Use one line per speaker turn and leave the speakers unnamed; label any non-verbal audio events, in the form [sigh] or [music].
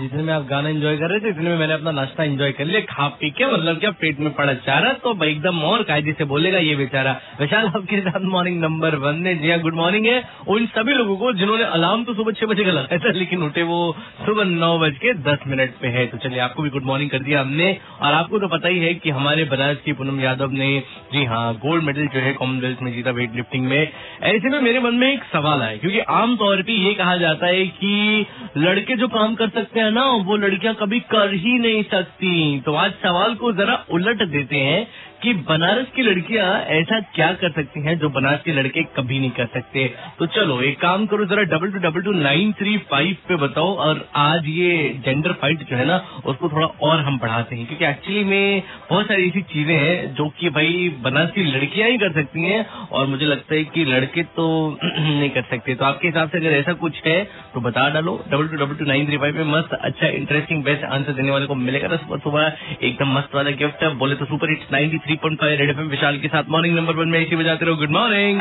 जितने में आप गाना एंजॉय कर रहे थे, इतने में मैंने अपना नाश्ता एंजॉय कर लिया। खा पी के मतलब क्या पेट में पड़ा चारा? तो एकदम और कायदे से बोलेगा, ये बेचारा विशाल आपके साथ मॉर्निंग नंबर वन ने जी हाँ गुड मॉर्निंग है। उन सभी लोगों को, जिन्होंने अलार्म तो सुबह छह बजे का लगाया था, लेकिन उठे वो सुबह नौ बज के दस मिनट पे है। तो चलिए, आपको भी गुड मॉर्निंग कर दिया हमने। और आपको तो पता ही है कि हमारे बनारस की पूनम यादव ने, जी हाँ गोल्ड मेडल जो है कॉमनवेल्थ में जीता वेट लिफ्टिंग में। ऐसे में मेरे मन में एक सवाल आया, क्योंकि आमतौर पर ये कहा जाता है कि लड़के जो काम कर सकते हैं ना, वो लड़कियाँ कभी कर ही नहीं सकती। तो आज सवाल को जरा उलट देते हैं। कि बनारस की लड़कियाँ ऐसा क्या कर सकती हैं जो बनारस के लड़के कभी नहीं कर सकते? तो चलो, एक काम करो, जरा double two double two nine three five पे बताओ, और आज ये जेंडर फाइट जो है ना, उसको थोड़ा और हम बढ़ाते हैं, क्योंकि एक्चुअली में बहुत सारी ऐसी चीज़ें हैं जो कि भाई बनारस की लड़कियाँ ही कर सकती हैं, और मुझे लगता है कि लड़के तो [clears throat] नहीं कर सकते। तो आपके हिसाब से अगर ऐसा कुछ है तो बता डालो double two double two nine three five पे मस्त अच्छा इंटरेस्टिंग बेस्ट आंसर देने वाले को मिलेगा। सुबह सुबह एकदम मस्त वाला गिफ्ट बोले तो super hits ninety three point five red F Vishal के साथ मॉर्निंग नंबर वन में इसी बजाते रहो। Good morning